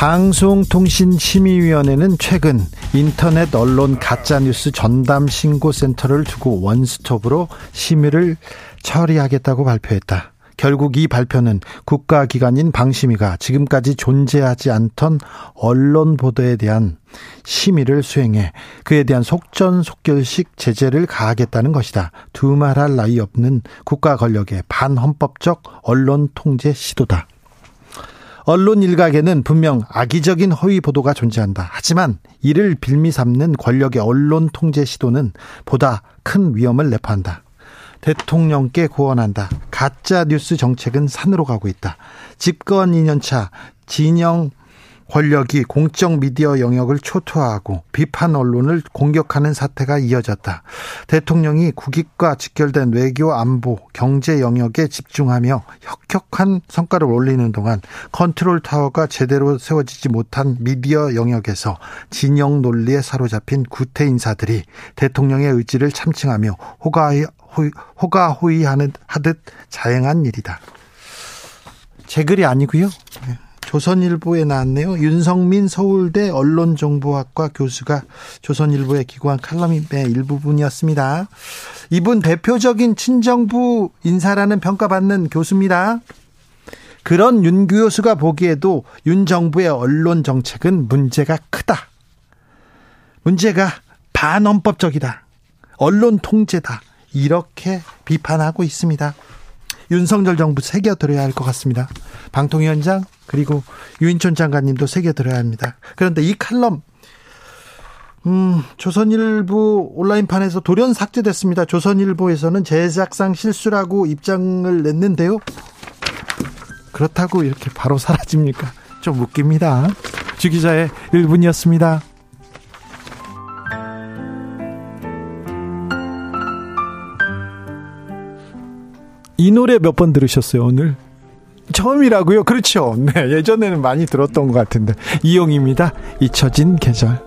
방송통신심의위원회는 최근 인터넷 언론 가짜뉴스 전담 신고센터를 두고 원스톱으로 심의를 처리하겠다고 발표했다. 결국 이 발표는 국가기관인 방심위가 지금까지 존재하지 않던 언론 보도에 대한 심의를 수행해 그에 대한 속전속결식 제재를 가하겠다는 것이다. 두말할 나위 없는 국가 권력의 반헌법적 언론 통제 시도다. 언론 일각에는 분명 악의적인 허위 보도가 존재한다. 하지만 이를 빌미 삼는 권력의 언론 통제 시도는 보다 큰 위험을 내포한다. 대통령께 고언한다. 가짜 뉴스 정책은 산으로 가고 있다. 집권 2년차 진영 권력이 공적 미디어 영역을 초토화하고 비판 언론을 공격하는 사태가 이어졌다. 대통령이 국익과 직결된 외교 안보 경제 영역에 집중하며 혁혁한 성과를 올리는 동안 컨트롤 타워가 제대로 세워지지 못한 미디어 영역에서 진영 논리에 사로잡힌 구태 인사들이 대통령의 의지를 참칭하며 호가 호가호위하는 하듯 자행한 일이다. 제 글이 아니고요. 네. 조선일보에 나왔네요. 윤성민 서울대 언론정보학과 교수가 조선일보에 기고한 칼럼의 일부분이었습니다. 이분 대표적인 친정부 인사라는 평가받는 교수입니다. 그런 윤 교수가 보기에도 윤 정부의 언론 정책은 문제가 크다. 문제가 반헌법적이다. 언론 통제다. 이렇게 비판하고 있습니다. 윤석열 정부 새겨들어야 할 것 같습니다. 방통위원장 그리고 유인촌 장관님도 새겨들어야 합니다. 그런데 이 칼럼 음, 조선일보 온라인판에서 돌연 삭제됐습니다. 조선일보에서는 제작상 실수라고 입장을 냈는데요. 그렇다고 이렇게 바로 사라집니까? 좀 웃깁니다. 주 기자의 1분이었습니다. 이 노래 몇 번 들으셨어요, 오늘? 처음이라고요? 그렇죠. 네, 예전에는 많이 들었던 것 같은데. 이용입니다. 잊혀진 계절.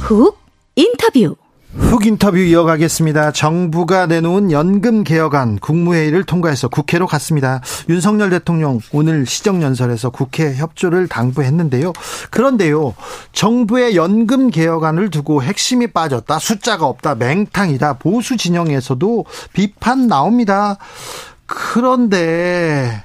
훅 인터뷰 훅 인터뷰 이어가겠습니다. 정부가 내놓은 연금 개혁안 국무회의를 통과해서 국회로 갔습니다. 윤석열 대통령 오늘 시정연설에서 국회 협조를 당부했는데요. 그런데요, 정부의 연금 개혁안을 두고 핵심이 빠졌다, 숫자가 없다, 맹탕이다, 보수 진영에서도 비판 나옵니다. 그런데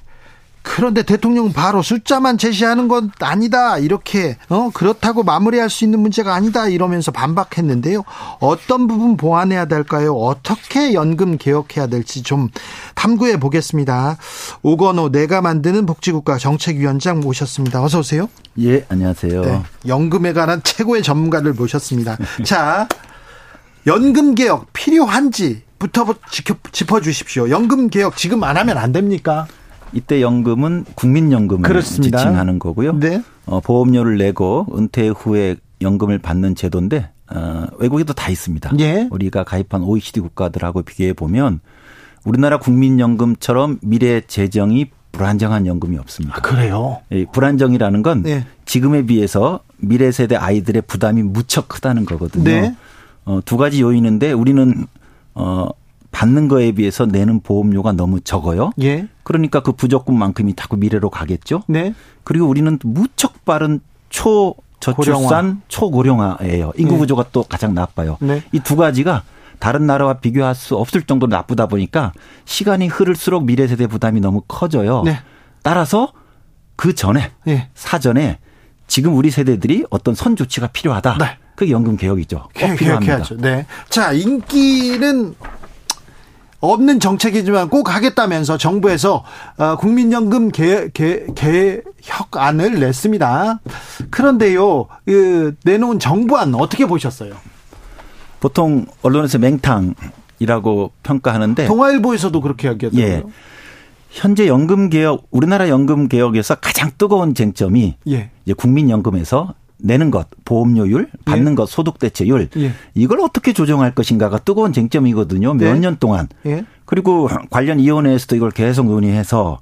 그런데 대통령은 바로 숫자만 제시하는 건 아니다. 이렇게 어 그렇다고 마무리할 수 있는 문제가 아니다. 이러면서 반박했는데요. 어떤 부분 보완해야 될까요? 어떻게 연금 개혁해야 될지 좀 탐구해 보겠습니다. 오건호 내가 만드는 복지국가 정책위원장 모셨습니다. 어서 오세요. 예, 안녕하세요. 네, 연금에 관한 최고의 전문가를 모셨습니다. 자, 연금 개혁 필요한지 부터 짚어 주십시오. 연금 개혁 지금 안 하면 안 됩니까? 이때 연금은 국민연금을 그렇습니다. 지칭하는 거고요. 네. 어, 보험료를 내고 은퇴 후에 연금을 받는 제도인데 어, 외국에도 다 있습니다. 예. 우리가 가입한 OECD 국가들하고 비교해 보면 우리나라 국민연금처럼 미래 재정이 불안정한 연금이 없습니다. 아, 그래요? 예, 불안정이라는 건 네. 지금에 비해서 미래 세대 아이들의 부담이 무척 크다는 거거든요. 네. 어, 두 가지 요인인데 우리는 어 받는 거에 비해서 내는 보험료가 너무 적어요. 예. 그러니까 그 부족금만큼이 자꾸 미래로 가겠죠. 네. 그리고 우리는 무척 빠른 초 저출산 초고령화예요. 인구 네. 구조가 또 가장 나빠요. 네. 이두 가지가 다른 나라와 비교할 수 없을 정도로 나쁘다 보니까 시간이 흐를수록 미래 세대 부담이 너무 커져요. 네. 따라서 그 전에 네. 사전에 지금 우리 세대들이 어떤 선 조치가 필요하다. 네. 그 연금 개혁이죠. 꼭 필요합니다. 네. 자, 인기는 없는 정책이지만 꼭 하겠다면서 정부에서 어, 국민연금 개, 개, 개혁안을 냈습니다. 그런데요, 그 내놓은 정부안 어떻게 보셨어요? 보통 언론에서 맹탕 이라고 평가하는데 동아일보에서도 그렇게 이야기하더라고요. 예. 현재 연금 개혁 우리나라 연금 개혁에서 가장 뜨거운 쟁점이 예. 이제 국민연금에서 내는 것, 보험료율, 받는 예. 것, 소득 대체율 예. 이걸 어떻게 조정할 것인가가 뜨거운 쟁점이거든요. 몇년 네. 동안. 예. 그리고 관련 위원회에서도 이걸 계속 논의해서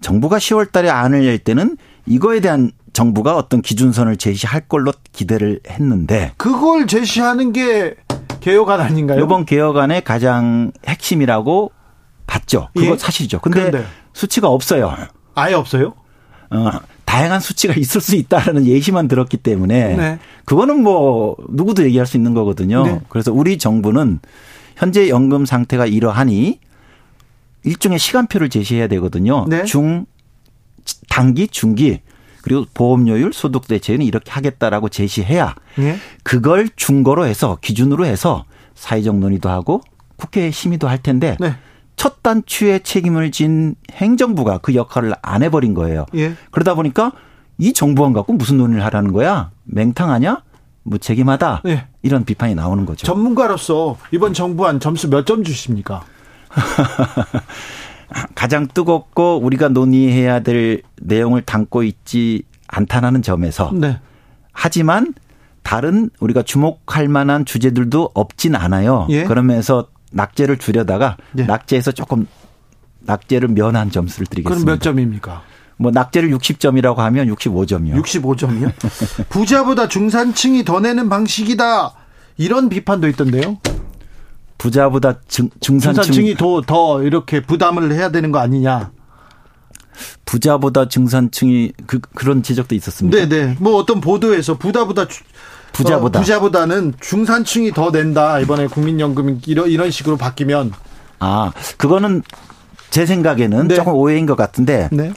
정부가 10월 달에 안을 낼 때는 이거에 대한 정부가 어떤 기준선을 제시할 걸로 기대를 했는데 그걸 제시하는 게 개혁안 아닌가요? 이번 개혁안의 가장 핵심이라고 봤죠. 그거 예? 사실이죠. 근데 그런데. 수치가 없어요. 아예 없어요? 어, 다양한 수치가 있을 수 있다라는 예시만 들었기 때문에 네. 그거는 뭐 누구도 얘기할 수 있는 거거든요. 네. 그래서 우리 정부는 현재 연금 상태가 이러하니 일종의 시간표를 제시해야 되거든요. 네. 중 단기, 중기 그리고 보험료율, 소득 대체는 이렇게 하겠다라고 제시해야 네. 그걸 중거로 해서 기준으로 해서 사회적 논의도 하고 국회에 심의도 할 텐데 네. 첫 단추에 책임을 진 행정부가 그 역할을 안 해버린 거예요. 예. 그러다 보니까 이 정부안 갖고 무슨 논의를 하라는 거야? 맹탕하냐? 무책임하다. 예. 이런 비판이 나오는 거죠. 전문가로서 이번 정부안 점수 몇 점 주십니까? 가장 뜨겁고 우리가 논의해야 될 내용을 담고 있지 않다는 점에서 네. 하지만 다른 우리가 주목할 만한 주제들도 없진 않아요. 예. 그러면서 낙제를 줄여다가 예. 낙제에서 조금 낙제를 면한 점수를 드리겠습니다. 그럼 몇 점입니까? 뭐 낙제를 60점이라고 하면 65점이요. 65점이요? 부자보다 중산층이 더 내는 방식이다. 이런 비판도 있던데요. 부자보다 중, 중산층 중산층이 더, 더 이렇게 부담을 해야 되는 거 아니냐. 부자보다 중산층이 그, 그런 지적도 있었습니다. 네네. 뭐 어떤 보도에서 부자보다 부자보다 어, 부자보다는 중산층이 더 낸다 이번에 국민연금 이런 이런 식으로 바뀌면 아 그거는 제 생각에는 네. 조금 오해인 것 같은데 네.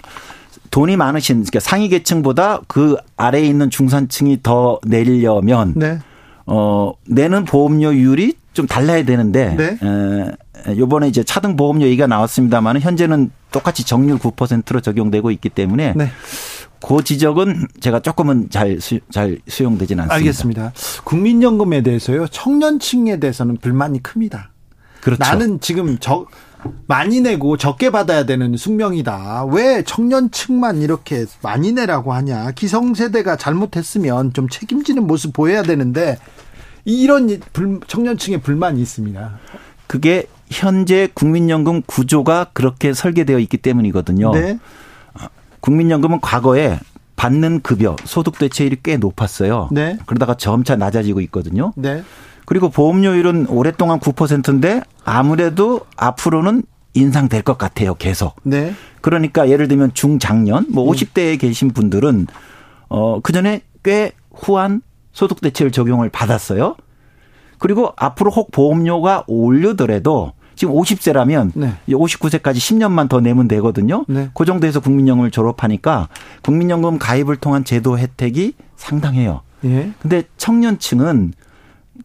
돈이 많으신 그러니까 상위 계층보다 그 아래에 있는 중산층이 더 내려면 네. 어 내는 보험료율이 좀 달라야 되는데 네. 에, 요번에 이제 차등 보험료 얘기가 나왔습니다만 현재는 똑같이 정률 9%로 적용되고 있기 때문에 네. 그 지적은 제가 조금은 잘, 수, 잘 수용되지는 않습니다. 알겠습니다. 국민연금에 대해서요. 청년층에 대해서는 불만이 큽니다. 그렇죠. 나는 지금 저 많이 내고 적게 받아야 되는 숙명이다. 왜 청년층만 이렇게 많이 내라고 하냐. 기성세대가 잘못했으면 좀 책임지는 모습 보여야 되는데 이런 청년층의 불만이 있습니다. 그게 현재 국민연금 구조가 그렇게 설계되어 있기 때문이거든요. 네. 국민연금은 과거에 받는 급여, 소득 대체율이 꽤 높았어요. 네. 그러다가 점차 낮아지고 있거든요. 네. 그리고 보험료율은 오랫동안 9%인데 아무래도 앞으로는 인상될 것 같아요, 계속. 네. 그러니까 예를 들면 중장년, 뭐 50대에 음. 계신 분들은 어, 그전에 꽤 후한 소득 대체율 적용을 받았어요. 그리고 앞으로 혹 보험료가 올려더라도 지금 50세라면 네. 59세까지 10년만 더 내면 되거든요. 네. 그 정도에서 국민연금을 졸업하니까 국민연금 가입을 통한 제도 혜택이 상당해요. 예. 근데 청년층은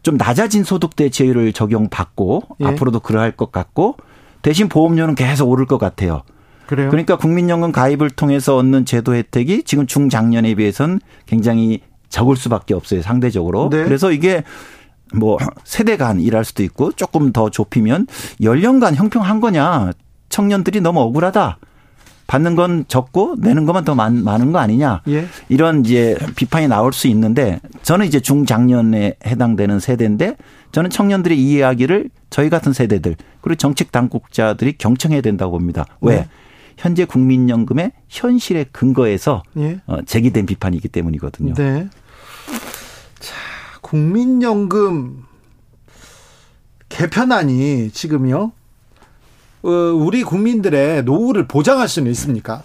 좀 낮아진 소득 대체율을 적용받고 예. 앞으로도 그러할 것 같고 대신 보험료는 계속 오를 것 같아요. 그래요? 그러니까 국민연금 가입을 통해서 얻는 제도 혜택이 지금 중장년에 비해서는 굉장히 적을 수밖에 없어요 상대적으로. 네. 그래서 이게 뭐 세대 간 일할 수도 있고 조금 더 좁히면 연령간 형평한 거냐. 청년들이 너무 억울하다. 받는 건 적고 내는 것만 더 많, 많은 거 아니냐. 예. 이런 이제 비판이 나올 수 있는데 저는 이제 중장년에 해당되는 세대인데 저는 청년들의 이 이야기를 저희 같은 세대들 그리고 정책 당국자들이 경청해야 된다고 봅니다. 왜? 네. 현재 국민연금의 현실의 근거에서 예. 어, 제기된 비판이기 때문이거든요. 네. 국민연금 개편안이 지금요, 어, 우리 국민들의 노후를 보장할 수는 있습니까?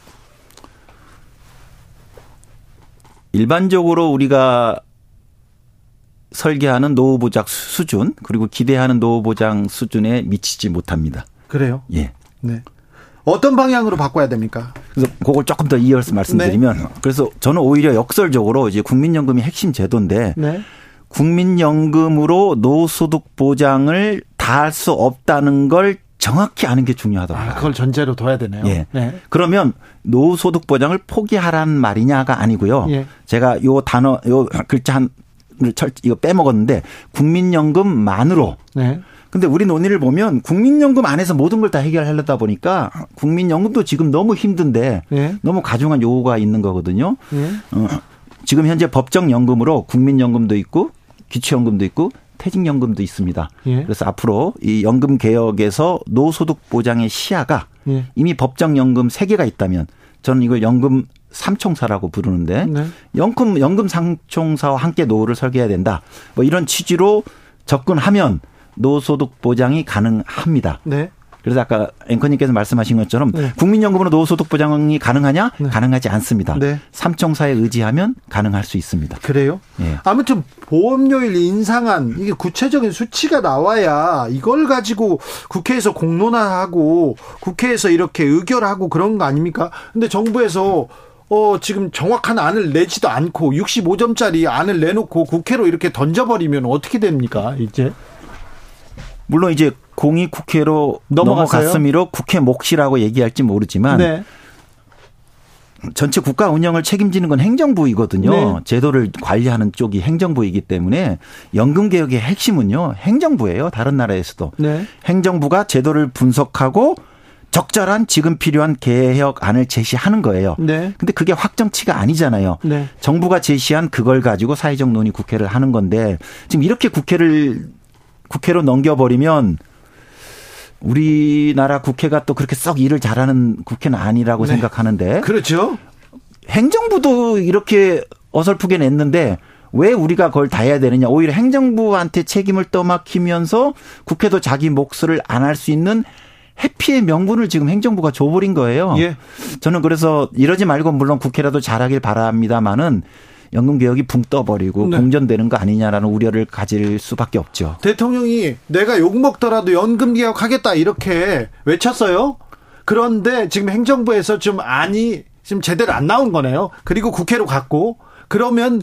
일반적으로 우리가 설계하는 노후 보장 수준 그리고 기대하는 노후 보장 수준에 미치지 못합니다. 그래요? 예. 네. 어떤 방향으로 바꿔야 됩니까? 그래서 그걸 조금 더 이어서 말씀드리면 네. 그래서 저는 오히려 역설적으로 이제 국민연금이 핵심 제도인데 네. 국민연금으로 노소득 보장을 다 할 수 없다는 걸 정확히 아는 게 중요하다고. 아, 그걸 전제로 둬야 되네요. 예. 네. 그러면 노소득 보장을 포기하란 말이냐가 아니고요. 예. 제가 요 단어 요 글자 한 이거 빼먹었는데 국민연금만으로 네. 근데 우리 논의를 보면 국민연금 안에서 모든 걸 다 해결하려다 보니까 국민연금도 지금 너무 힘든데 예. 너무 가중한 요구가 있는 거거든요. 예. 어, 지금 현재 법정연금으로 국민연금도 있고 기초연금도 있고 퇴직연금도 있습니다. 예. 그래서 앞으로 이 연금 개혁에서 노소득 보장의 시야가 예. 이미 법정연금 세개가 있다면 저는 이걸 연금 삼총사라고 부르는데 네. 연금 연금 삼총사와 함께 노후를 설계해야 된다. 뭐 이런 취지로 접근하면 노소득 보장이 가능합니다. 네. 그래서 아까 앵커님께서 말씀하신 것처럼 네. 국민연금으로 노소득 보장이 가능하냐? 네. 가능하지 않습니다. 네. 삼총사에 의지하면 가능할 수 있습니다. 그래요? 네. 아무튼 보험료일 인상안 이게 구체적인 수치가 나와야 이걸 가지고 국회에서 공론화하고 국회에서 이렇게 의결하고 그런 거 아닙니까? 근데 정부에서 어, 지금 정확한 안을 내지도 않고 65점짜리 안을 내놓고 국회로 이렇게 던져버리면 어떻게 됩니까, 이제? 물론 이제 공이 국회로 넘어갔음이로 국회 몫이라고 얘기할지 모르지만 네. 전체 국가 운영을 책임지는 건 행정부이거든요. 네. 제도를 관리하는 쪽이 행정부이기 때문에 연금 개혁의 핵심은요 행정부예요. 다른 나라에서도 네. 행정부가 제도를 분석하고 적절한 지금 필요한 개혁안을 제시하는 거예요. 네. 근데 그게 확정치가 아니잖아요. 네. 정부가 제시한 그걸 가지고 사회적 논의 국회를 하는 건데 지금 이렇게 국회를 국회로 넘겨버리면 우리나라 국회가 또 그렇게 썩 일을 잘하는 국회는 아니라고 네. 생각하는데. 그렇죠. 행정부도 이렇게 어설프게 냈는데 왜 우리가 그걸 다 해야 되느냐. 오히려 행정부한테 책임을 떠맡기면서 국회도 자기 몫을 안 할 수 있는 해피의 명분을 지금 행정부가 줘버린 거예요. 예. 저는 그래서 이러지 말고 물론 국회라도 잘하길 바랍니다만은 연금 개혁이 붕 떠버리고 네. 공전되는 거 아니냐라는 우려를 가질 수밖에 없죠. 대통령이 내가 욕 먹더라도 연금 개혁하겠다 이렇게 외쳤어요. 그런데 지금 행정부에서 좀 안이 지금 제대로 안 나온 거네요. 그리고 국회로 갔고 그러면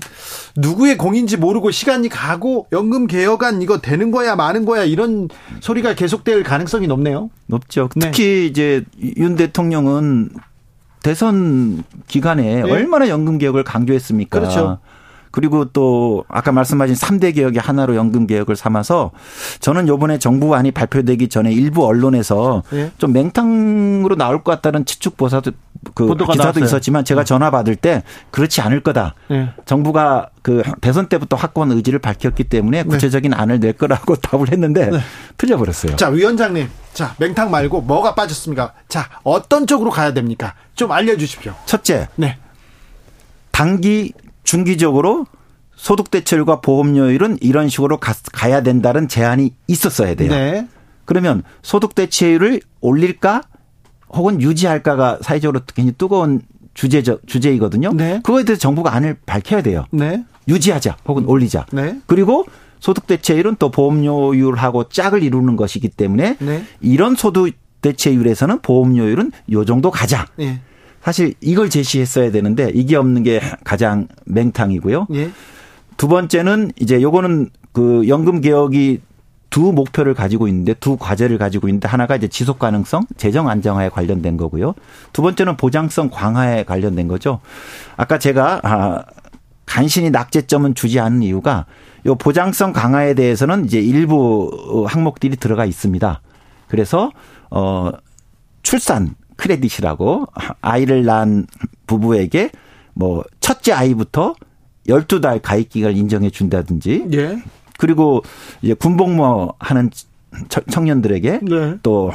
누구의 공인지 모르고 시간이 가고 연금 개혁안 이거 되는 거야 마는 거야 이런 소리가 계속될 가능성이 높네요. 높죠. 특히 네. 이제 윤 대통령은 대선 기간에 네. 얼마나 연금 개혁을 강조했습니까? 그렇죠. 그리고 또 아까 말씀하신 3대 개혁의 하나로 연금 개혁을 삼아서 저는 요번에 정부안이 발표되기 전에 일부 언론에서 네. 좀 맹탕으로 나올 것 같다는 추측 보사도 그 기사도 나왔어요. 있었지만 제가 네. 전화 받을 때 그렇지 않을 거다. 네. 정부가 그 대선 때부터 확고한 의지를 밝혔기 때문에 네. 구체적인 안을 낼 거라고 답을 했는데 네. 틀려버렸어요. 자 위원장님, 자 맹탕 말고 뭐가 빠졌습니까? 자 어떤 쪽으로 가야 됩니까? 좀 알려주십시오. 첫째, 네. 단기 중기적으로 소득 대체율과 보험료율은 이런 식으로 가, 야 된다는 제한이 있었어야 돼요. 네. 그러면 소득 대체율을 올릴까 혹은 유지할까가 사회적으로 굉장히 뜨거운 주제죠 주제이거든요. 네. 그거에 대해서 정부가 안을 밝혀야 돼요. 네. 유지하자 혹은 올리자. 네. 그리고 소득 대체율은 또 보험료율하고 짝을 이루는 것이기 때문에 네. 이런 소득 대체율에서는 보험료율은 요 정도 가자. 네. 사실 이걸 제시했어야 되는데 이게 없는 게 가장 맹탕이고요. 예. 두 번째는 이제 요거는 그 연금 개혁이 두 목표를 가지고 있는데 두 과제를 가지고 있는데 하나가 이제 지속 가능성, 재정 안정화에 관련된 거고요. 두 번째는 보장성 강화에 관련된 거죠. 아까 제가 아 간신히 낙제점은 주지 않은 이유가 요 보장성 강화에 대해서는 이제 일부 항목들이 들어가 있습니다. 그래서 어 출산 크레딧이라고 아이를 낳은 부부에게 뭐 첫째 아이부터 12달 가입 기간을 인정해 준다든지 예. 그리고 이제 군복무 하는 청년들에게 네. 또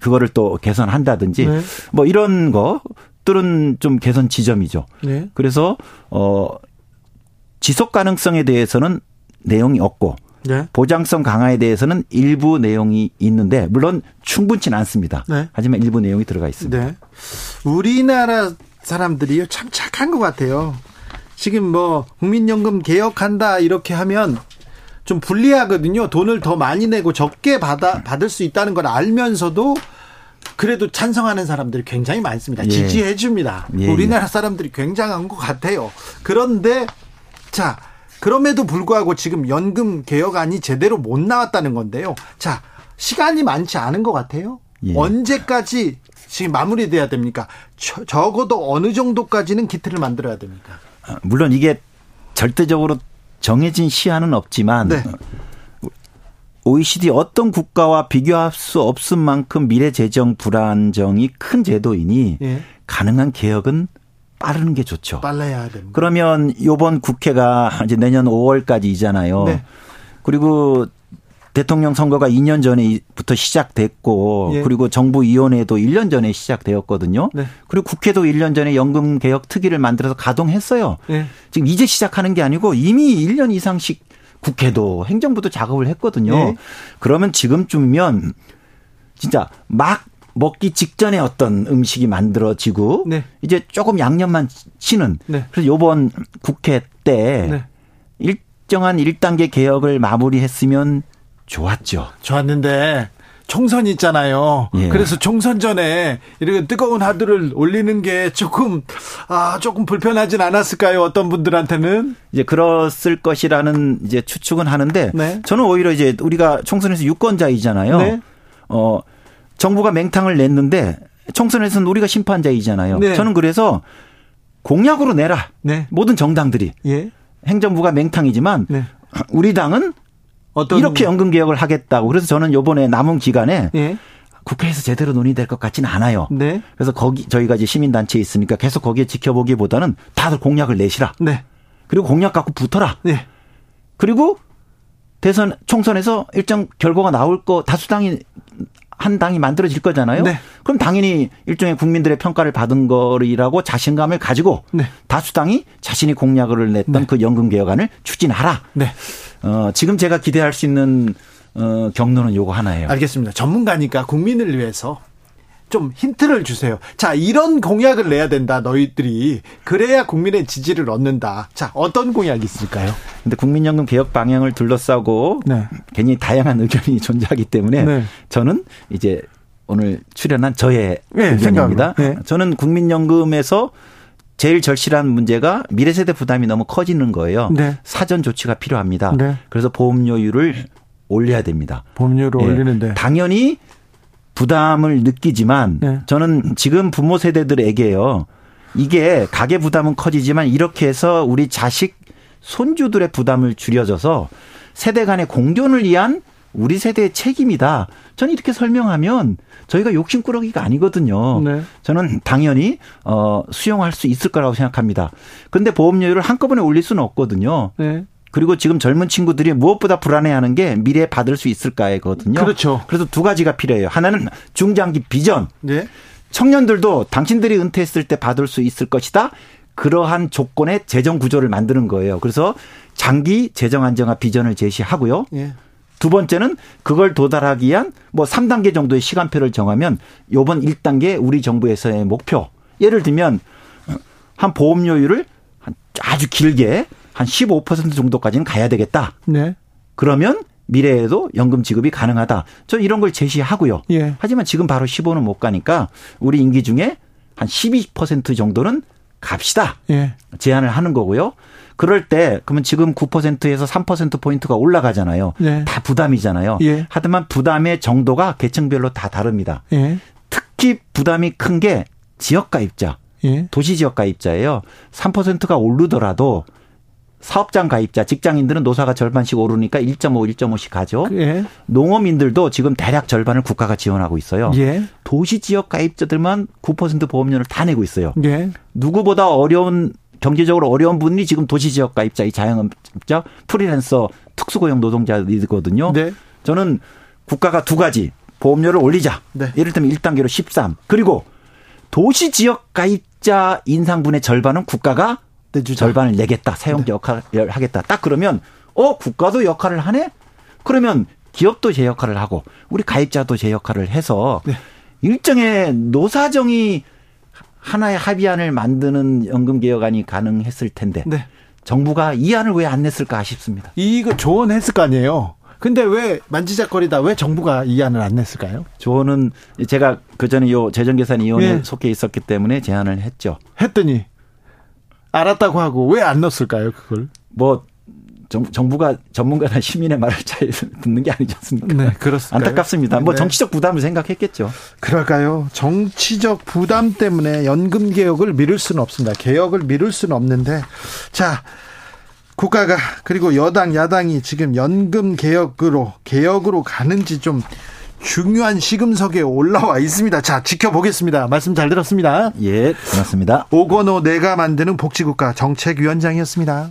그거를 또 개선한다든지 네. 뭐 이런 것들은 좀 개선 지점이죠. 네. 그래서 어 지속 가능성에 대해서는 내용이 없고 네. 보장성 강화에 대해서는 일부 내용이 있는데 물론 충분치는 않습니다. 네. 하지만 일부 내용이 들어가 있습니다. 네. 우리나라 사람들이 참 착한 것 같아요. 지금 뭐 국민연금 개혁한다 이렇게 하면 좀 불리하거든요. 돈을 더 많이 내고 적게 받아 받을 수 있다는 걸 알면서도 그래도 찬성하는 사람들이 굉장히 많습니다. 예. 지지해 줍니다. 예. 우리나라 사람들이 굉장한 것 같아요. 그런데 자 그럼에도 불구하고 지금 연금 개혁안이 제대로 못 나왔다는 건데요. 자, 시간이 많지 않은 것 같아요. 예. 언제까지 지금 마무리돼야 됩니까? 적어도 어느 정도까지는 기틀을 만들어야 됩니까? 아, 물론 이게 절대적으로 정해진 시한은 없지만 네. OECD 어떤 국가와 비교할 수 없을 만큼 미래 재정 불안정이 큰 제도이니 예. 가능한 개혁은 빠르는 게 좋죠. 빨라야 됩니다. 그러면 요번 국회가 이제 내년 5월까지이잖아요. 네. 그리고 대통령 선거가 2년 전에부터 시작됐고 예. 그리고 정부 위원회도 1년 전에 시작되었거든요. 네. 그리고 국회도 1년 전에 연금 개혁 특위를 만들어서 가동했어요. 예. 지금 이제 시작하는 게 아니고 이미 1년 이상씩 국회도 행정부도 작업을 했거든요. 예. 그러면 지금쯤이면 진짜 막 먹기 직전에 어떤 음식이 만들어지고 네. 이제 조금 양념만 치는 네. 그래서 요번 국회 때 네. 일정한 1단계 개혁을 마무리했으면 좋았죠. 좋았는데 총선 있잖아요. 예. 그래서 총선 전에 이렇게 뜨거운 하드를 올리는 게 조금 아 조금 불편하진 않았을까요? 어떤 분들한테는 이제 그랬을 것이라는 이제 추측은 하는데 네. 저는 오히려 이제 우리가 총선에서 유권자이잖아요. 네. 어 정부가 맹탕을 냈는데 총선에서는 우리가 심판자이잖아요. 네. 저는 그래서 공약으로 내라. 네. 모든 정당들이 예. 행정부가 맹탕이지만 네. 우리 당은 어떤 이렇게 연금 개혁을 하겠다고 그래서 저는 요번에 남은 기간에 예. 국회에서 제대로 논의될 것 같지는 않아요. 네. 그래서 거기 저희가 이제 시민 단체에 있으니까 계속 거기에 지켜보기보다는 다들 공약을 내시라. 네. 그리고 공약 갖고 붙어라. 네. 그리고 대선 총선에서 일정 결과가 나올 거 다수당이 한 당이 만들어질 거잖아요. 네. 그럼 당연히 일종의 국민들의 평가를 받은 거리라고 자신감을 가지고 네. 다수당이 자신이 공약을 냈던 네. 그 연금 개혁안을 추진하라. 네. 어, 지금 제가 기대할 수 있는 어, 경로는 요거 하나예요. 알겠습니다. 전문가니까 국민을 위해서 좀 힌트를 주세요. 자, 이런 공약을 내야 된다, 너희들이. 그래야 국민의 지지를 얻는다. 자, 어떤 공약이 있을까요? 근데 국민연금 개혁 방향을 둘러싸고 네. 괜히 다양한 의견이 존재하기 때문에 네. 저는 이제 오늘 출연한 저의 네, 의견입니다. 네. 저는 국민연금에서 제일 절실한 문제가 미래 세대 부담이 너무 커지는 거예요. 네. 사전 조치가 필요합니다. 네. 그래서 보험료율을 올려야 됩니다. 보험료를 예. 올리는데 당연히 부담을 느끼지만 네. 저는 지금 부모 세대들에게요. 이게 가계 부담은 커지지만 이렇게 해서 우리 자식 손주들의 부담을 줄여줘서 세대 간의 공존을 위한 우리 세대의 책임이다. 저는 이렇게 설명하면 저희가 욕심꾸러기가 아니거든요. 네. 저는 당연히 어 수용할 수 있을 거라고 생각합니다. 근데 보험료율을 한꺼번에 올릴 수는 없거든요. 네. 그리고 지금 젊은 친구들이 무엇보다 불안해하는 게 미래에 받을 수 있을까이거든요. 그렇죠. 그래서 두 가지가 필요해요. 하나는 중장기 비전. 네. 청년들도 당신들이 은퇴했을 때 받을 수 있을 것이다. 그러한 조건의 재정 구조를 만드는 거예요. 그래서 장기 재정 안정화 비전을 제시하고요. 예. 두 번째는 그걸 도달하기 위한 뭐 3단계 정도의 시간표를 정하면 요번 1단계 우리 정부에서의 목표. 예를 들면 한 보험료율을 아주 길게 한 15% 정도까지는 가야 되겠다. 네. 그러면 미래에도 연금 지급이 가능하다. 저 이런 걸 제시하고요. 예. 하지만 지금 바로 15는 못 가니까 우리 임기 중에 한 12% 정도는 갑시다. 예. 제안을 하는 거고요. 그럴 때 그러면 지금 9%에서 3% 포인트가 올라가잖아요. 네. 다 부담이잖아요. 예. 하지만 부담의 정도가 계층별로 다 다릅니다. 예. 특히 부담이 큰 게 지역 가입자, 예. 도시 지역 가입자예요. 3%가 오르더라도 사업장 가입자, 직장인들은 노사가 절반씩 오르니까 1.5, 1.5씩 가죠. 예. 농어민들도 지금 대략 절반을 국가가 지원하고 있어요. 예. 도시 지역 가입자들만 9% 보험료를 다 내고 있어요. 예. 누구보다 어려운 경제적으로 어려운 분이 지금 도시 지역 가입자, 이 자영업자, 프리랜서, 특수고용 노동자들이거든요. 네. 저는 국가가 두 가지 보험료를 올리자. 네. 예를 들면 1단계로 13. 그리고 도시 지역 가입자 인상분의 절반은 국가가 내 주자. 절반을 내겠다. 사용자 네. 역할을 하겠다. 딱 그러면 어 국가도 역할을 하네. 그러면 기업도 제 역할을 하고 우리 가입자도 제 역할을 해서 네. 일정의 노사정이 하나의 합의안을 만드는 연금 개혁안이 가능했을 텐데 네. 정부가 이 안을 왜 안 냈을까 싶습니다. 이거 조언했을 거 아니에요. 근데 왜 만지작거리다 왜 정부가 이 안을 안 냈을까요? 조언은 제가 그 전에 요 재정계산위원회 네. 속해 있었기 때문에 제안을 했죠. 했더니 알았다고 하고 왜 안 넣었을까요, 그걸? 뭐 정, 부가 전문가나 시민의 말을 잘 듣는 게 아니지 않습니까? 네, 그렇습니다. 안타깝습니다. 뭐 네. 정치적 부담을 생각했겠죠. 그럴까요? 정치적 부담 때문에 연금 개혁을 미룰 수는 없습니다. 개혁을 미룰 수는 없는데 자 국가가 그리고 여당 야당이 지금 연금 개혁으로 개혁으로 가는지 좀 중요한 시금석에 올라와 있습니다. 자, 지켜보겠습니다. 말씀 잘 들었습니다. 예, 고맙습니다. 오건호 내가 만드는 복지국가 정책위원장이었습니다.